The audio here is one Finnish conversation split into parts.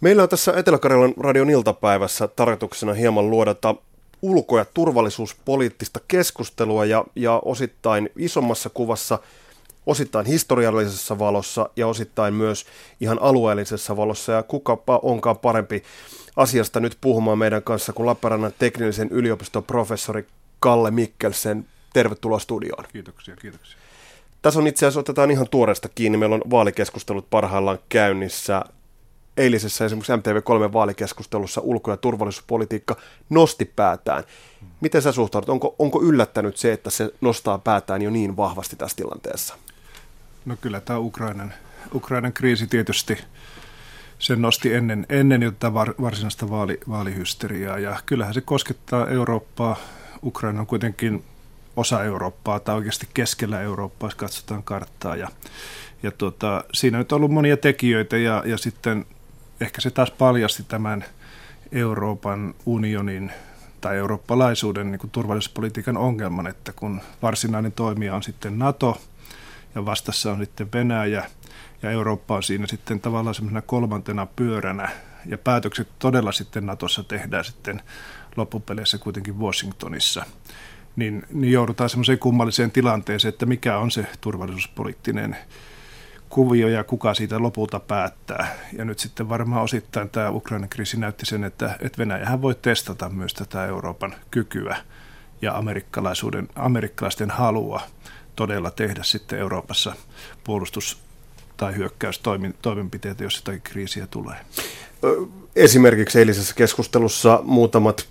Meillä on tässä Etelä-Karjalan radion iltapäivässä tarkoituksena hieman luodata ulko- ja turvallisuuspoliittista keskustelua ja, ja osittain isommassa kuvassa, osittain historiallisessa valossa ja osittain myös ihan alueellisessa valossa. Ja kukapa onkaan parempi asiasta nyt puhumaan meidän kanssa kuin Lappeenrannan teknillisen yliopiston professori Kalle Mikkelsen. Tervetuloa studioon. Kiitoksia, kiitoksia. Tässä on itse asiassa, otetaan ihan tuoresta kiinni. Meillä on vaalikeskustelut parhaillaan käynnissä eilisessä esimerkiksi MTV3 vaalikeskustelussa ulko- ja turvallisuuspolitiikka nosti päätään. Miten sä suhtaudut? Onko, onko yllättänyt se, että se nostaa päätään jo niin vahvasti tässä tilanteessa? No kyllä tämä Ukrainan, Ukrainan kriisi tietysti sen nosti ennen, ennen jo tätä varsinaista vaali, vaalihysteriaa ja kyllähän se koskettaa Eurooppaa. Ukraina on kuitenkin osa Eurooppaa tai oikeasti keskellä Eurooppaa, jos katsotaan karttaa ja, ja tuota, siinä on nyt ollut monia tekijöitä ja, ja sitten ehkä se taas paljasti tämän Euroopan unionin tai eurooppalaisuuden niin kuin turvallisuuspolitiikan ongelman, että kun varsinainen toimija on sitten NATO ja vastassa on sitten Venäjä ja Eurooppa on siinä sitten tavallaan semmoisena kolmantena pyöränä ja päätökset todella sitten Natossa tehdään sitten loppupeleissä kuitenkin Washingtonissa, niin, niin joudutaan semmoiseen kummalliseen tilanteeseen, että mikä on se turvallisuuspoliittinen kuvio ja kuka siitä lopulta päättää. Ja nyt sitten varmaan osittain tämä Ukrainan kriisi näytti sen, että, että Venäjähän voi testata myös tätä Euroopan kykyä ja amerikkalaisuuden, amerikkalaisten halua todella tehdä sitten Euroopassa puolustus- tai hyökkäystoimenpiteitä, jos jotakin kriisiä tulee. Esimerkiksi eilisessä keskustelussa muutamat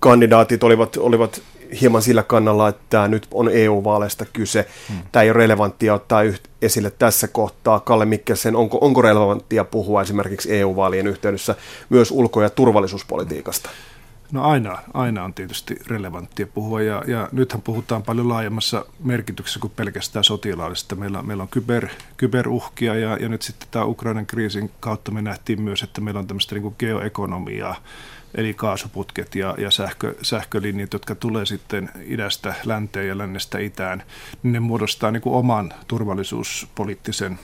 kandidaatit olivat, olivat hieman sillä kannalla, että nyt on EU-vaaleista kyse. Hmm. Tämä ei ole relevanttia ottaa esille tässä kohtaa. Kalle Mikkelsen, onko, onko relevanttia puhua esimerkiksi EU-vaalien yhteydessä myös ulko- ja turvallisuuspolitiikasta? No aina, aina on tietysti relevanttia puhua ja, ja nythän puhutaan paljon laajemmassa merkityksessä kuin pelkästään sotilaallisesta. Meillä, meillä on kyber, kyberuhkia ja, ja nyt sitten tämä Ukrainan kriisin kautta me nähtiin myös, että meillä on tämmöistä niin kuin geoekonomiaa, eli kaasuputket ja, ja sähkö, sähkölinjat, jotka tulee sitten idästä länteen ja lännestä itään, niin ne muodostaa niin kuin oman turvallisuuspoliittisen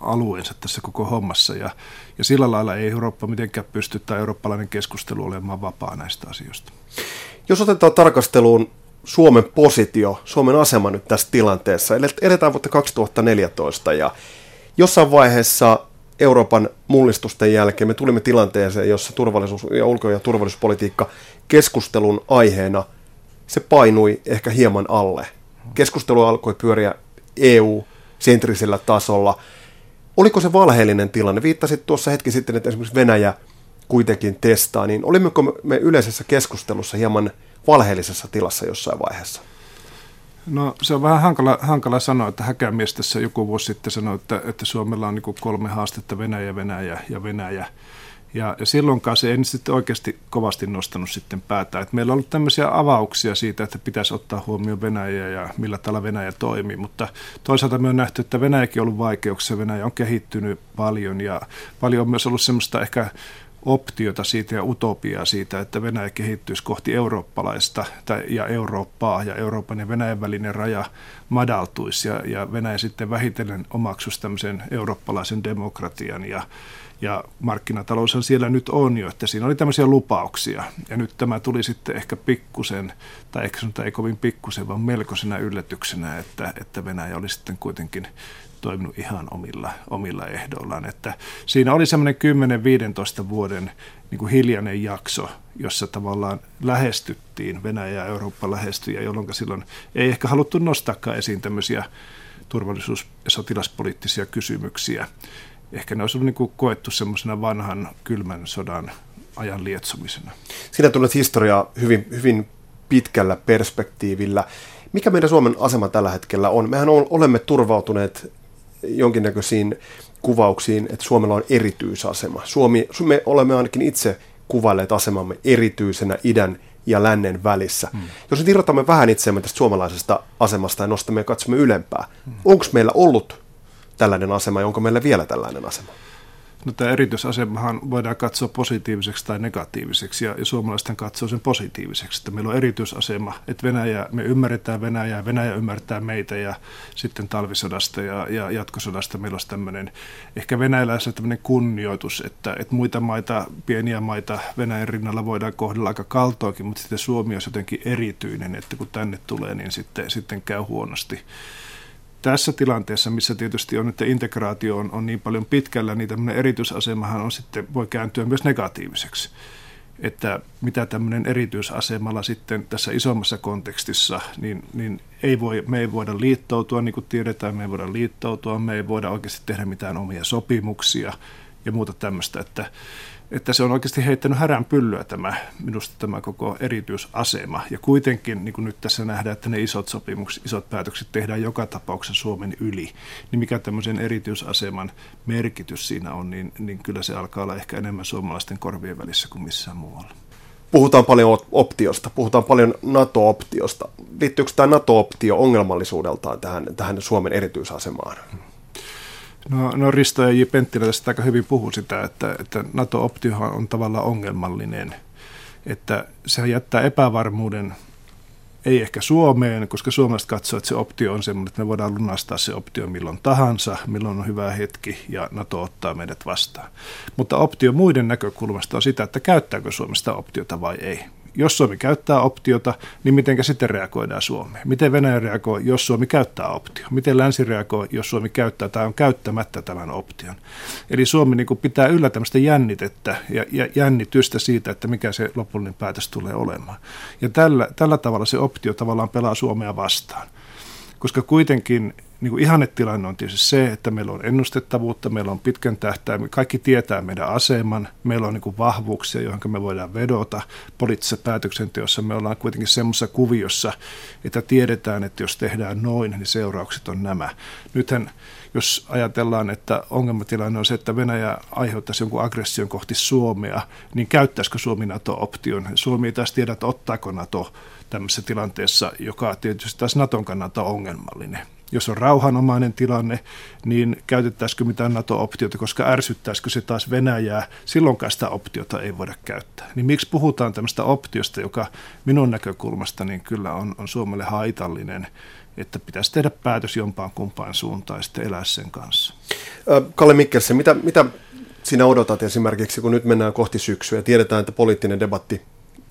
alueensa tässä koko hommassa. Ja, ja sillä lailla ei Eurooppa mitenkään pysty tai eurooppalainen keskustelu olemaan vapaa näistä asioista. Jos otetaan tarkasteluun Suomen positio, Suomen asema nyt tässä tilanteessa, eletään vuotta 2014 ja jossain vaiheessa Euroopan mullistusten jälkeen me tulimme tilanteeseen, jossa turvallisuus- ja ulko- ja turvallisuuspolitiikka keskustelun aiheena se painui ehkä hieman alle. Keskustelu alkoi pyöriä EU-sentrisellä tasolla. Oliko se valheellinen tilanne? Viittasit tuossa hetki sitten, että esimerkiksi Venäjä kuitenkin testaa, niin olimmeko me yleisessä keskustelussa hieman valheellisessa tilassa jossain vaiheessa? No se on vähän hankala, hankala sanoa, että Häkämies tässä joku vuosi sitten sanoi, että, että Suomella on niin kolme haastetta, Venäjä, Venäjä ja Venäjä. Ja, ja silloinkaan se ei sitten oikeasti kovasti nostanut sitten päätä. Et meillä on ollut tämmöisiä avauksia siitä, että pitäisi ottaa huomioon Venäjä ja millä tavalla Venäjä toimii, mutta toisaalta me on nähty, että Venäjäkin on ollut vaikeuksia, Venäjä on kehittynyt paljon ja paljon on myös ollut semmoista ehkä optiota siitä ja utopiaa siitä, että Venäjä kehittyisi kohti eurooppalaista ja Eurooppaa ja Euroopan ja Venäjän välinen raja madaltuisi ja, ja Venäjä sitten vähitellen omaksuisi tämmöisen eurooppalaisen demokratian ja, ja markkinataloushan siellä nyt on jo, että siinä oli tämmöisiä lupauksia. Ja nyt tämä tuli sitten ehkä pikkusen, tai ehkä sanotaan ei kovin pikkusen, vaan melkoisena yllätyksenä, että, että Venäjä oli sitten kuitenkin toiminut ihan omilla, omilla ehdoillaan. Että siinä oli semmoinen 10-15 vuoden niin kuin hiljainen jakso, jossa tavallaan lähestyttiin, Venäjä ja Eurooppa lähestyi, jolloin silloin ei ehkä haluttu nostaakaan esiin tämmöisiä turvallisuus- ja sotilaspoliittisia kysymyksiä. Ehkä ne olisi ollut niin kuin koettu semmoisena vanhan kylmän sodan ajan lietsomisena. Sinä tunnet historiaa hyvin, hyvin pitkällä perspektiivillä. Mikä meidän Suomen asema tällä hetkellä on? Mehän olemme turvautuneet jonkinnäköisiin kuvauksiin, että Suomella on erityisasema. Suomi, me olemme ainakin itse kuvailleet asemamme erityisenä idän ja lännen välissä. Hmm. Jos nyt irrotamme vähän itseämme tästä suomalaisesta asemasta ja nostamme ja katsomme ylempää, hmm. onko meillä ollut tällainen asema ja onko meillä vielä tällainen asema? No tämä erityisasemahan voidaan katsoa positiiviseksi tai negatiiviseksi, ja, ja suomalaisten katsoo sen positiiviseksi, että meillä on erityisasema, että Venäjä, me ymmärretään Venäjää, Venäjä ymmärtää meitä, ja sitten talvisodasta ja, ja jatkosodasta meillä olisi tämmöinen, ehkä venäjäläisellä tämmöinen kunnioitus, että, että muita maita, pieniä maita Venäjän rinnalla voidaan kohdella aika kaltoakin, mutta sitten Suomi on jotenkin erityinen, että kun tänne tulee, niin sitten, sitten käy huonosti tässä tilanteessa, missä tietysti on, että integraatio on, on niin paljon pitkällä, niin tämmöinen erityisasemahan on sitten, voi kääntyä myös negatiiviseksi. Että mitä tämmöinen erityisasemalla sitten tässä isommassa kontekstissa, niin, niin ei voi, me ei voida liittoutua, niin kuin tiedetään, me ei voida liittoutua, me ei voida oikeasti tehdä mitään omia sopimuksia ja muuta tämmöistä, että että se on oikeasti heittänyt härän pyllyä tämä, minusta tämä koko erityisasema. Ja kuitenkin, niin kuin nyt tässä nähdään, että ne isot sopimukset, isot päätökset tehdään joka tapauksessa Suomen yli, niin mikä tämmöisen erityisaseman merkitys siinä on, niin, niin kyllä se alkaa olla ehkä enemmän suomalaisten korvien välissä kuin missään muualla. Puhutaan paljon optiosta, puhutaan paljon NATO-optiosta. Liittyykö tämä NATO-optio ongelmallisuudeltaan tähän, tähän Suomen erityisasemaan? No, no Risto ja J. Penttilä tästä aika hyvin puhuu sitä, että, että NATO-optio on tavallaan ongelmallinen, että se jättää epävarmuuden ei ehkä Suomeen, koska Suomesta katsoo, että se optio on semmoinen, että me voidaan lunastaa se optio milloin tahansa, milloin on hyvä hetki ja NATO ottaa meidät vastaan. Mutta optio muiden näkökulmasta on sitä, että käyttääkö Suomesta optiota vai ei jos Suomi käyttää optiota, niin miten sitten reagoidaan Suomeen? Miten Venäjä reagoi, jos Suomi käyttää optio? Miten länsi reagoi, jos Suomi käyttää tai on käyttämättä tämän option? Eli Suomi niin pitää yllä tämmöistä jännitettä ja, ja jännitystä siitä, että mikä se lopullinen päätös tulee olemaan. Ja tällä, tällä tavalla se optio tavallaan pelaa Suomea vastaan. Koska kuitenkin niin kuin ihannetilanne on tietysti se, että meillä on ennustettavuutta, meillä on pitkän tähtäimen, kaikki tietää meidän aseman, meillä on niin kuin vahvuuksia, joihin me voidaan vedota. Poliittisessa päätöksenteossa me ollaan kuitenkin semmoisessa kuviossa, että tiedetään, että jos tehdään noin, niin seuraukset on nämä. Nythän jos ajatellaan, että ongelmatilanne on se, että Venäjä aiheuttaisi jonkun aggression kohti Suomea, niin käyttäisikö Suomi NATO-option? Suomi ei taas tiedä, että ottaako NATO tämmöisessä tilanteessa, joka tietysti taas Naton kannalta on ongelmallinen jos on rauhanomainen tilanne, niin käytettäisikö mitään NATO-optiota, koska ärsyttäisikö se taas Venäjää, silloinkaan sitä optiota ei voida käyttää. Niin miksi puhutaan tämmöistä optiosta, joka minun näkökulmasta niin kyllä on, on Suomelle haitallinen, että pitäisi tehdä päätös jompaan kumpaan suuntaan ja sitten elää sen kanssa. Kalle Mikkelsen, mitä, mitä sinä odotat esimerkiksi, kun nyt mennään kohti syksyä ja tiedetään, että poliittinen debatti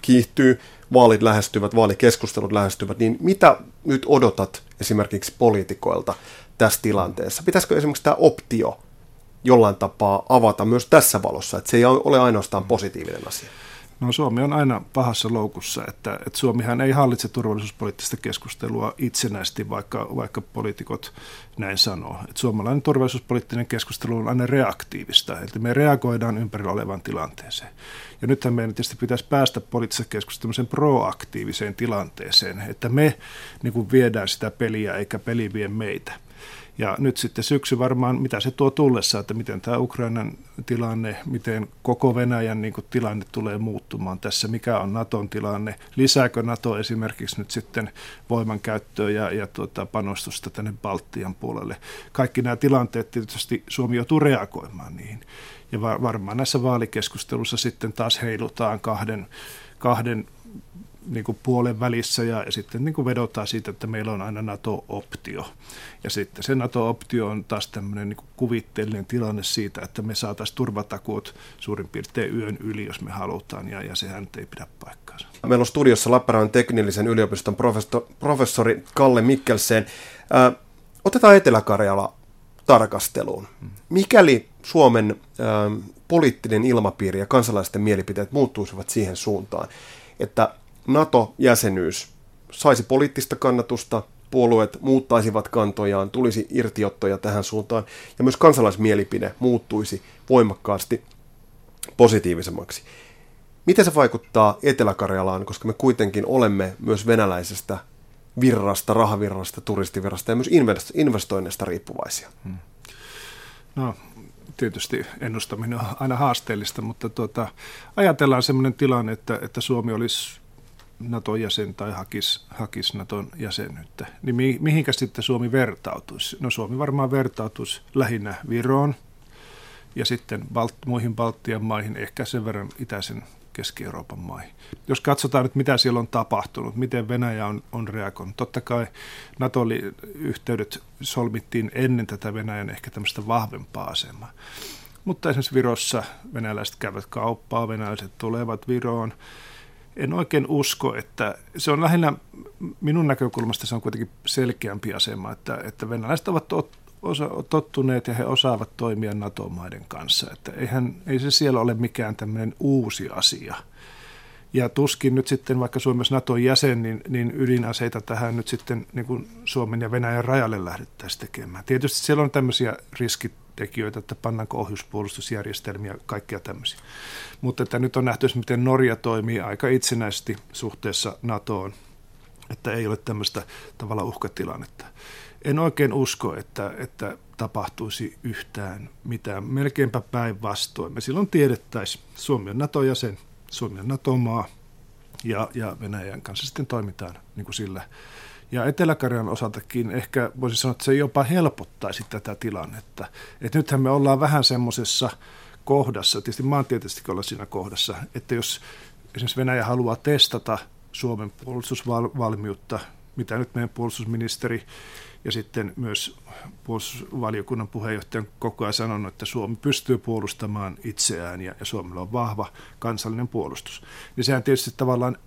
kiihtyy, vaalit lähestyvät, vaalikeskustelut lähestyvät, niin mitä nyt odotat esimerkiksi poliitikoilta tässä tilanteessa? Pitäisikö esimerkiksi tämä optio jollain tapaa avata myös tässä valossa, että se ei ole ainoastaan positiivinen asia? No Suomi on aina pahassa loukussa, että, että Suomihan ei hallitse turvallisuuspoliittista keskustelua itsenäisesti, vaikka, vaikka poliitikot näin sanoo. Että suomalainen turvallisuuspoliittinen keskustelu on aina reaktiivista, että me reagoidaan ympärillä olevaan tilanteeseen. Ja nythän meidän tietysti pitäisi päästä poliittisessa keskustelussa proaktiiviseen tilanteeseen, että me niin kuin viedään sitä peliä eikä peli vie meitä. Ja nyt sitten syksy varmaan, mitä se tuo tullessa, että miten tämä Ukrainan tilanne, miten koko Venäjän niin kuin, tilanne tulee muuttumaan tässä, mikä on Naton tilanne, lisääkö Nato esimerkiksi nyt sitten voimankäyttöä ja, ja tuota, panostusta tänne Baltian puolelle. Kaikki nämä tilanteet tietysti Suomi joutuu reagoimaan niihin. Ja varmaan näissä vaalikeskustelussa sitten taas heilutaan kahden, kahden niin kuin puolen välissä ja, ja sitten niin kuin vedotaan siitä, että meillä on aina NATO-optio. Ja sitten se NATO-optio on taas tämmöinen niin kuin kuvitteellinen tilanne siitä, että me saataisiin turvatakuut suurin piirtein yön yli, jos me halutaan, ja, ja sehän ei pidä paikkaansa. Meillä on studiossa Lappeenrannan teknillisen yliopiston professori Kalle Mikkelsen. Äh, otetaan Etelä-Karjala tarkasteluun. Mikäli Suomen äh, poliittinen ilmapiiri ja kansalaisten mielipiteet muuttuisivat siihen suuntaan, että NATO-jäsenyys saisi poliittista kannatusta, puolueet muuttaisivat kantojaan, tulisi irtiottoja tähän suuntaan ja myös kansalaismielipide muuttuisi voimakkaasti positiivisemmaksi. Miten se vaikuttaa Etelä-Karjalaan, koska me kuitenkin olemme myös venäläisestä virrasta, rahavirrasta, turistivirrasta ja myös investoinneista riippuvaisia? Hmm. No, tietysti ennustaminen on aina haasteellista, mutta tuota, ajatellaan sellainen tilanne, että, että Suomi olisi Naton jäsen tai hakisi, hakisi Naton jäsenyyttä, niin mi, mihinkä sitten Suomi vertautuisi? No Suomi varmaan vertautuisi lähinnä Viroon ja sitten Balt- muihin Baltian maihin, ehkä sen verran itäisen Keski-Euroopan maihin. Jos katsotaan nyt, mitä siellä on tapahtunut, miten Venäjä on, on reagoinut. Totta kai NATO-yhteydet solmittiin ennen tätä Venäjän ehkä tämmöistä vahvempaa asemaa. Mutta esimerkiksi Virossa venäläiset käyvät kauppaa, venäläiset tulevat Viroon. En oikein usko, että se on lähinnä minun näkökulmasta se on kuitenkin selkeämpi asema, että, että venäläiset ovat osa, tottuneet ja he osaavat toimia NATO-maiden kanssa. Että eihän, ei se siellä ole mikään tämmöinen uusi asia. Ja tuskin nyt sitten, vaikka Suomi olisi Naton jäsen, niin, niin ydinaseita tähän nyt sitten niin kuin Suomen ja Venäjän rajalle lähdettäisiin tekemään. Tietysti siellä on tämmöisiä riskitekijöitä, että pannaanko ohjuspuolustusjärjestelmiä, kaikkia tämmöisiä. Mutta että nyt on nähty, miten Norja toimii aika itsenäisesti suhteessa NATOon, että ei ole tämmöistä tavalla uhkatilannetta en oikein usko, että, että tapahtuisi yhtään mitään. Melkeinpä päinvastoin. Me silloin tiedettäisiin, Suomi on NATO-jäsen, Suomi on NATO-maa ja, ja Venäjän kanssa sitten toimitaan niin kuin sillä. Ja etelä osaltakin ehkä voisi sanoa, että se jopa helpottaisi tätä tilannetta. Et nythän me ollaan vähän semmoisessa kohdassa, tietysti maantieteellisesti olla siinä kohdassa, että jos esimerkiksi Venäjä haluaa testata Suomen puolustusvalmiutta, mitä nyt meidän puolustusministeri ja sitten myös puolustusvaliokunnan puheenjohtaja koko ajan sanonut, että Suomi pystyy puolustamaan itseään ja, ja Suomella on vahva kansallinen puolustus. Niin sehän tietysti tavallaan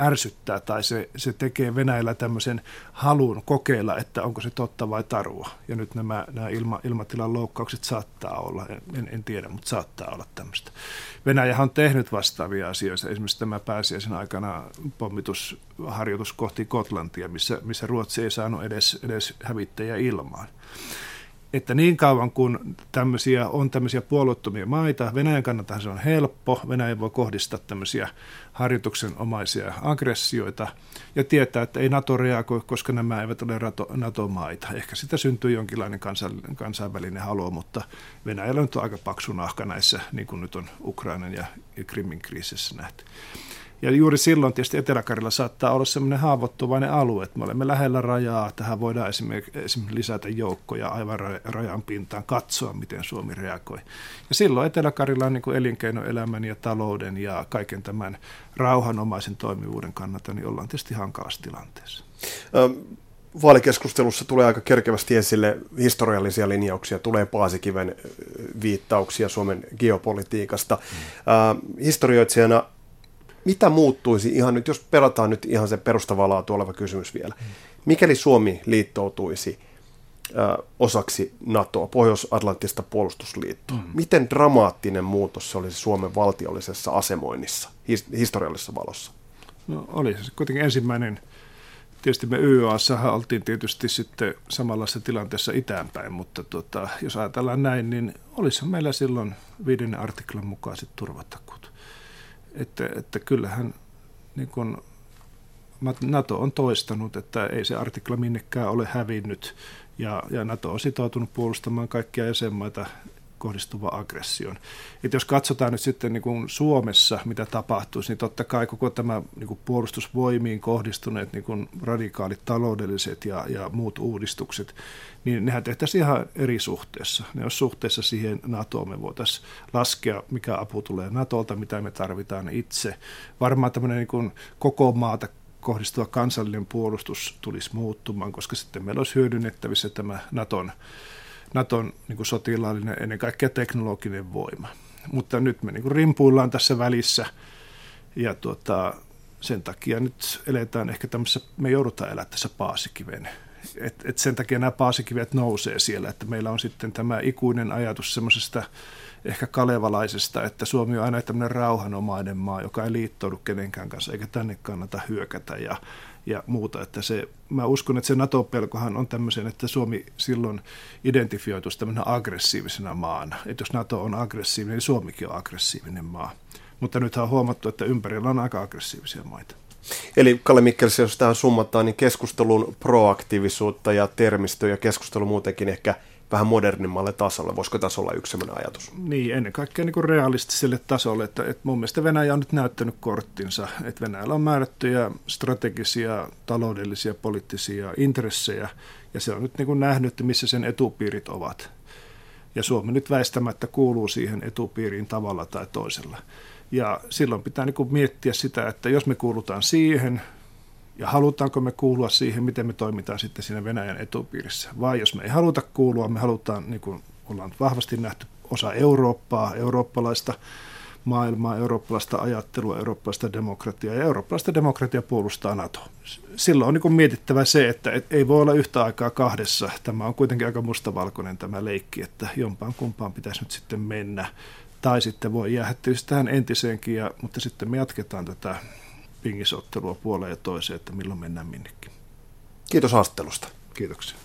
ärsyttää tai se, se tekee Venäjällä tämmöisen halun kokeilla, että onko se totta vai tarua. Ja nyt nämä, nämä ilma, ilmatilan loukkaukset saattaa olla, en, en tiedä, mutta saattaa olla tämmöistä. Venäjä on tehnyt vastaavia asioita, esimerkiksi tämä pääsiäisen aikana pommitusharjoitus kohti Kotlantia, missä, missä Ruotsi ei saanut edes, edes hävittäjä ilmaan että niin kauan kuin tämmöisiä, on tämmöisiä puolueettomia maita, Venäjän kannalta se on helppo, Venäjä voi kohdistaa tämmöisiä harjoituksenomaisia aggressioita ja tietää, että ei NATO reagoi, koska nämä eivät ole NATO-maita. Ehkä sitä syntyy jonkinlainen kansainvälinen halu, mutta Venäjällä on aika paksu nahka näissä, niin kuin nyt on Ukrainan ja Krimin kriisissä nähty. Ja juuri silloin tietysti etelä saattaa olla sellainen haavoittuvainen alue, että me olemme lähellä rajaa. Tähän voidaan esimerkiksi, esimerkiksi lisätä joukkoja aivan rajan pintaan, katsoa miten Suomi reagoi. Ja silloin etelä on niin elinkeinoelämän ja talouden ja kaiken tämän rauhanomaisen toimivuuden kannalta, niin ollaan tietysti hankalassa tilanteessa. vaalikeskustelussa tulee aika kerkevästi esille historiallisia linjauksia, tulee Paasikiven viittauksia Suomen geopolitiikasta. Mm. historioitsijana mitä muuttuisi ihan nyt, jos pelataan nyt ihan se perustavaa laatua oleva kysymys vielä. Mikäli Suomi liittoutuisi ö, osaksi NATOa, Pohjois-Atlanttista puolustusliittoa, mm. miten dramaattinen muutos se olisi Suomen valtiollisessa asemoinnissa, his, historiallisessa valossa? No oli se kuitenkin ensimmäinen Tietysti me YYAssa oltiin tietysti sitten samanlaisessa tilanteessa itäänpäin, mutta tota, jos ajatellaan näin, niin olisi meillä silloin viidennen artiklan mukaiset turvatakuut että, että kyllähän niin kun NATO on toistanut, että ei se artikla minnekään ole hävinnyt. Ja, ja NATO on sitoutunut puolustamaan kaikkia jäsenmaita kohdistuva aggression. Et jos katsotaan nyt sitten niin kuin Suomessa, mitä tapahtuisi, niin totta kai koko tämä niin kuin puolustusvoimiin kohdistuneet niin kuin radikaalit taloudelliset ja, ja muut uudistukset, niin nehän tehtäisiin ihan eri suhteessa. Ne olisi suhteessa siihen NATOon. Me voitaisiin laskea, mikä apu tulee NATOlta, mitä me tarvitaan itse. Varmaan tämmöinen niin kuin koko maata kohdistuva kansallinen puolustus tulisi muuttumaan, koska sitten meillä olisi hyödynnettävissä tämä NATOn Naton niin kuin sotilaallinen, ennen kaikkea teknologinen voima. Mutta nyt me niin kuin rimpuillaan tässä välissä ja tuota, sen takia nyt eletään ehkä tämmöisessä, me joudutaan elää tässä paasikiven. Et, et sen takia nämä paasikivet nousee siellä, että meillä on sitten tämä ikuinen ajatus semmoisesta ehkä kalevalaisesta, että Suomi on aina tämmöinen rauhanomainen maa, joka ei liittoudu kenenkään kanssa, eikä tänne kannata hyökätä ja, ja muuta. Että se, mä uskon, että se NATO-pelkohan on tämmöisen, että Suomi silloin identifioituisi tämmöisenä aggressiivisena maana. Että jos NATO on aggressiivinen, niin Suomikin on aggressiivinen maa. Mutta nyt on huomattu, että ympärillä on aika aggressiivisia maita. Eli Kalle Mikkels, jos tähän summataan, niin keskustelun proaktiivisuutta ja termistö ja keskustelu muutenkin ehkä – vähän modernimmalle tasolle. Voisiko tässä olla yksi sellainen ajatus? Niin, ennen kaikkea niin kuin realistiselle tasolle. Että, että mun mielestä Venäjä on nyt näyttänyt korttinsa. Että Venäjällä on määrättyjä strategisia, taloudellisia, poliittisia intressejä. Ja se on nyt niin kuin nähnyt, että missä sen etupiirit ovat. Ja Suomi nyt väistämättä kuuluu siihen etupiiriin tavalla tai toisella. Ja silloin pitää niin kuin miettiä sitä, että jos me kuulutaan siihen, ja halutaanko me kuulua siihen, miten me toimitaan sitten siinä Venäjän etupiirissä. Vai jos me ei haluta kuulua, me halutaan, niin kuin ollaan vahvasti nähty, osa Eurooppaa, eurooppalaista maailmaa, eurooppalaista ajattelua, eurooppalaista demokratiaa ja eurooppalaista demokratia puolustaa NATO. Silloin on niin mietittävä se, että ei voi olla yhtä aikaa kahdessa. Tämä on kuitenkin aika mustavalkoinen tämä leikki, että jompaan kumpaan pitäisi nyt sitten mennä. Tai sitten voi jäädä tietysti tähän entiseenkin, ja, mutta sitten me jatketaan tätä pingisottelua puoleen ja toiseen, että milloin mennään minnekin. Kiitos haastattelusta. Kiitoksia.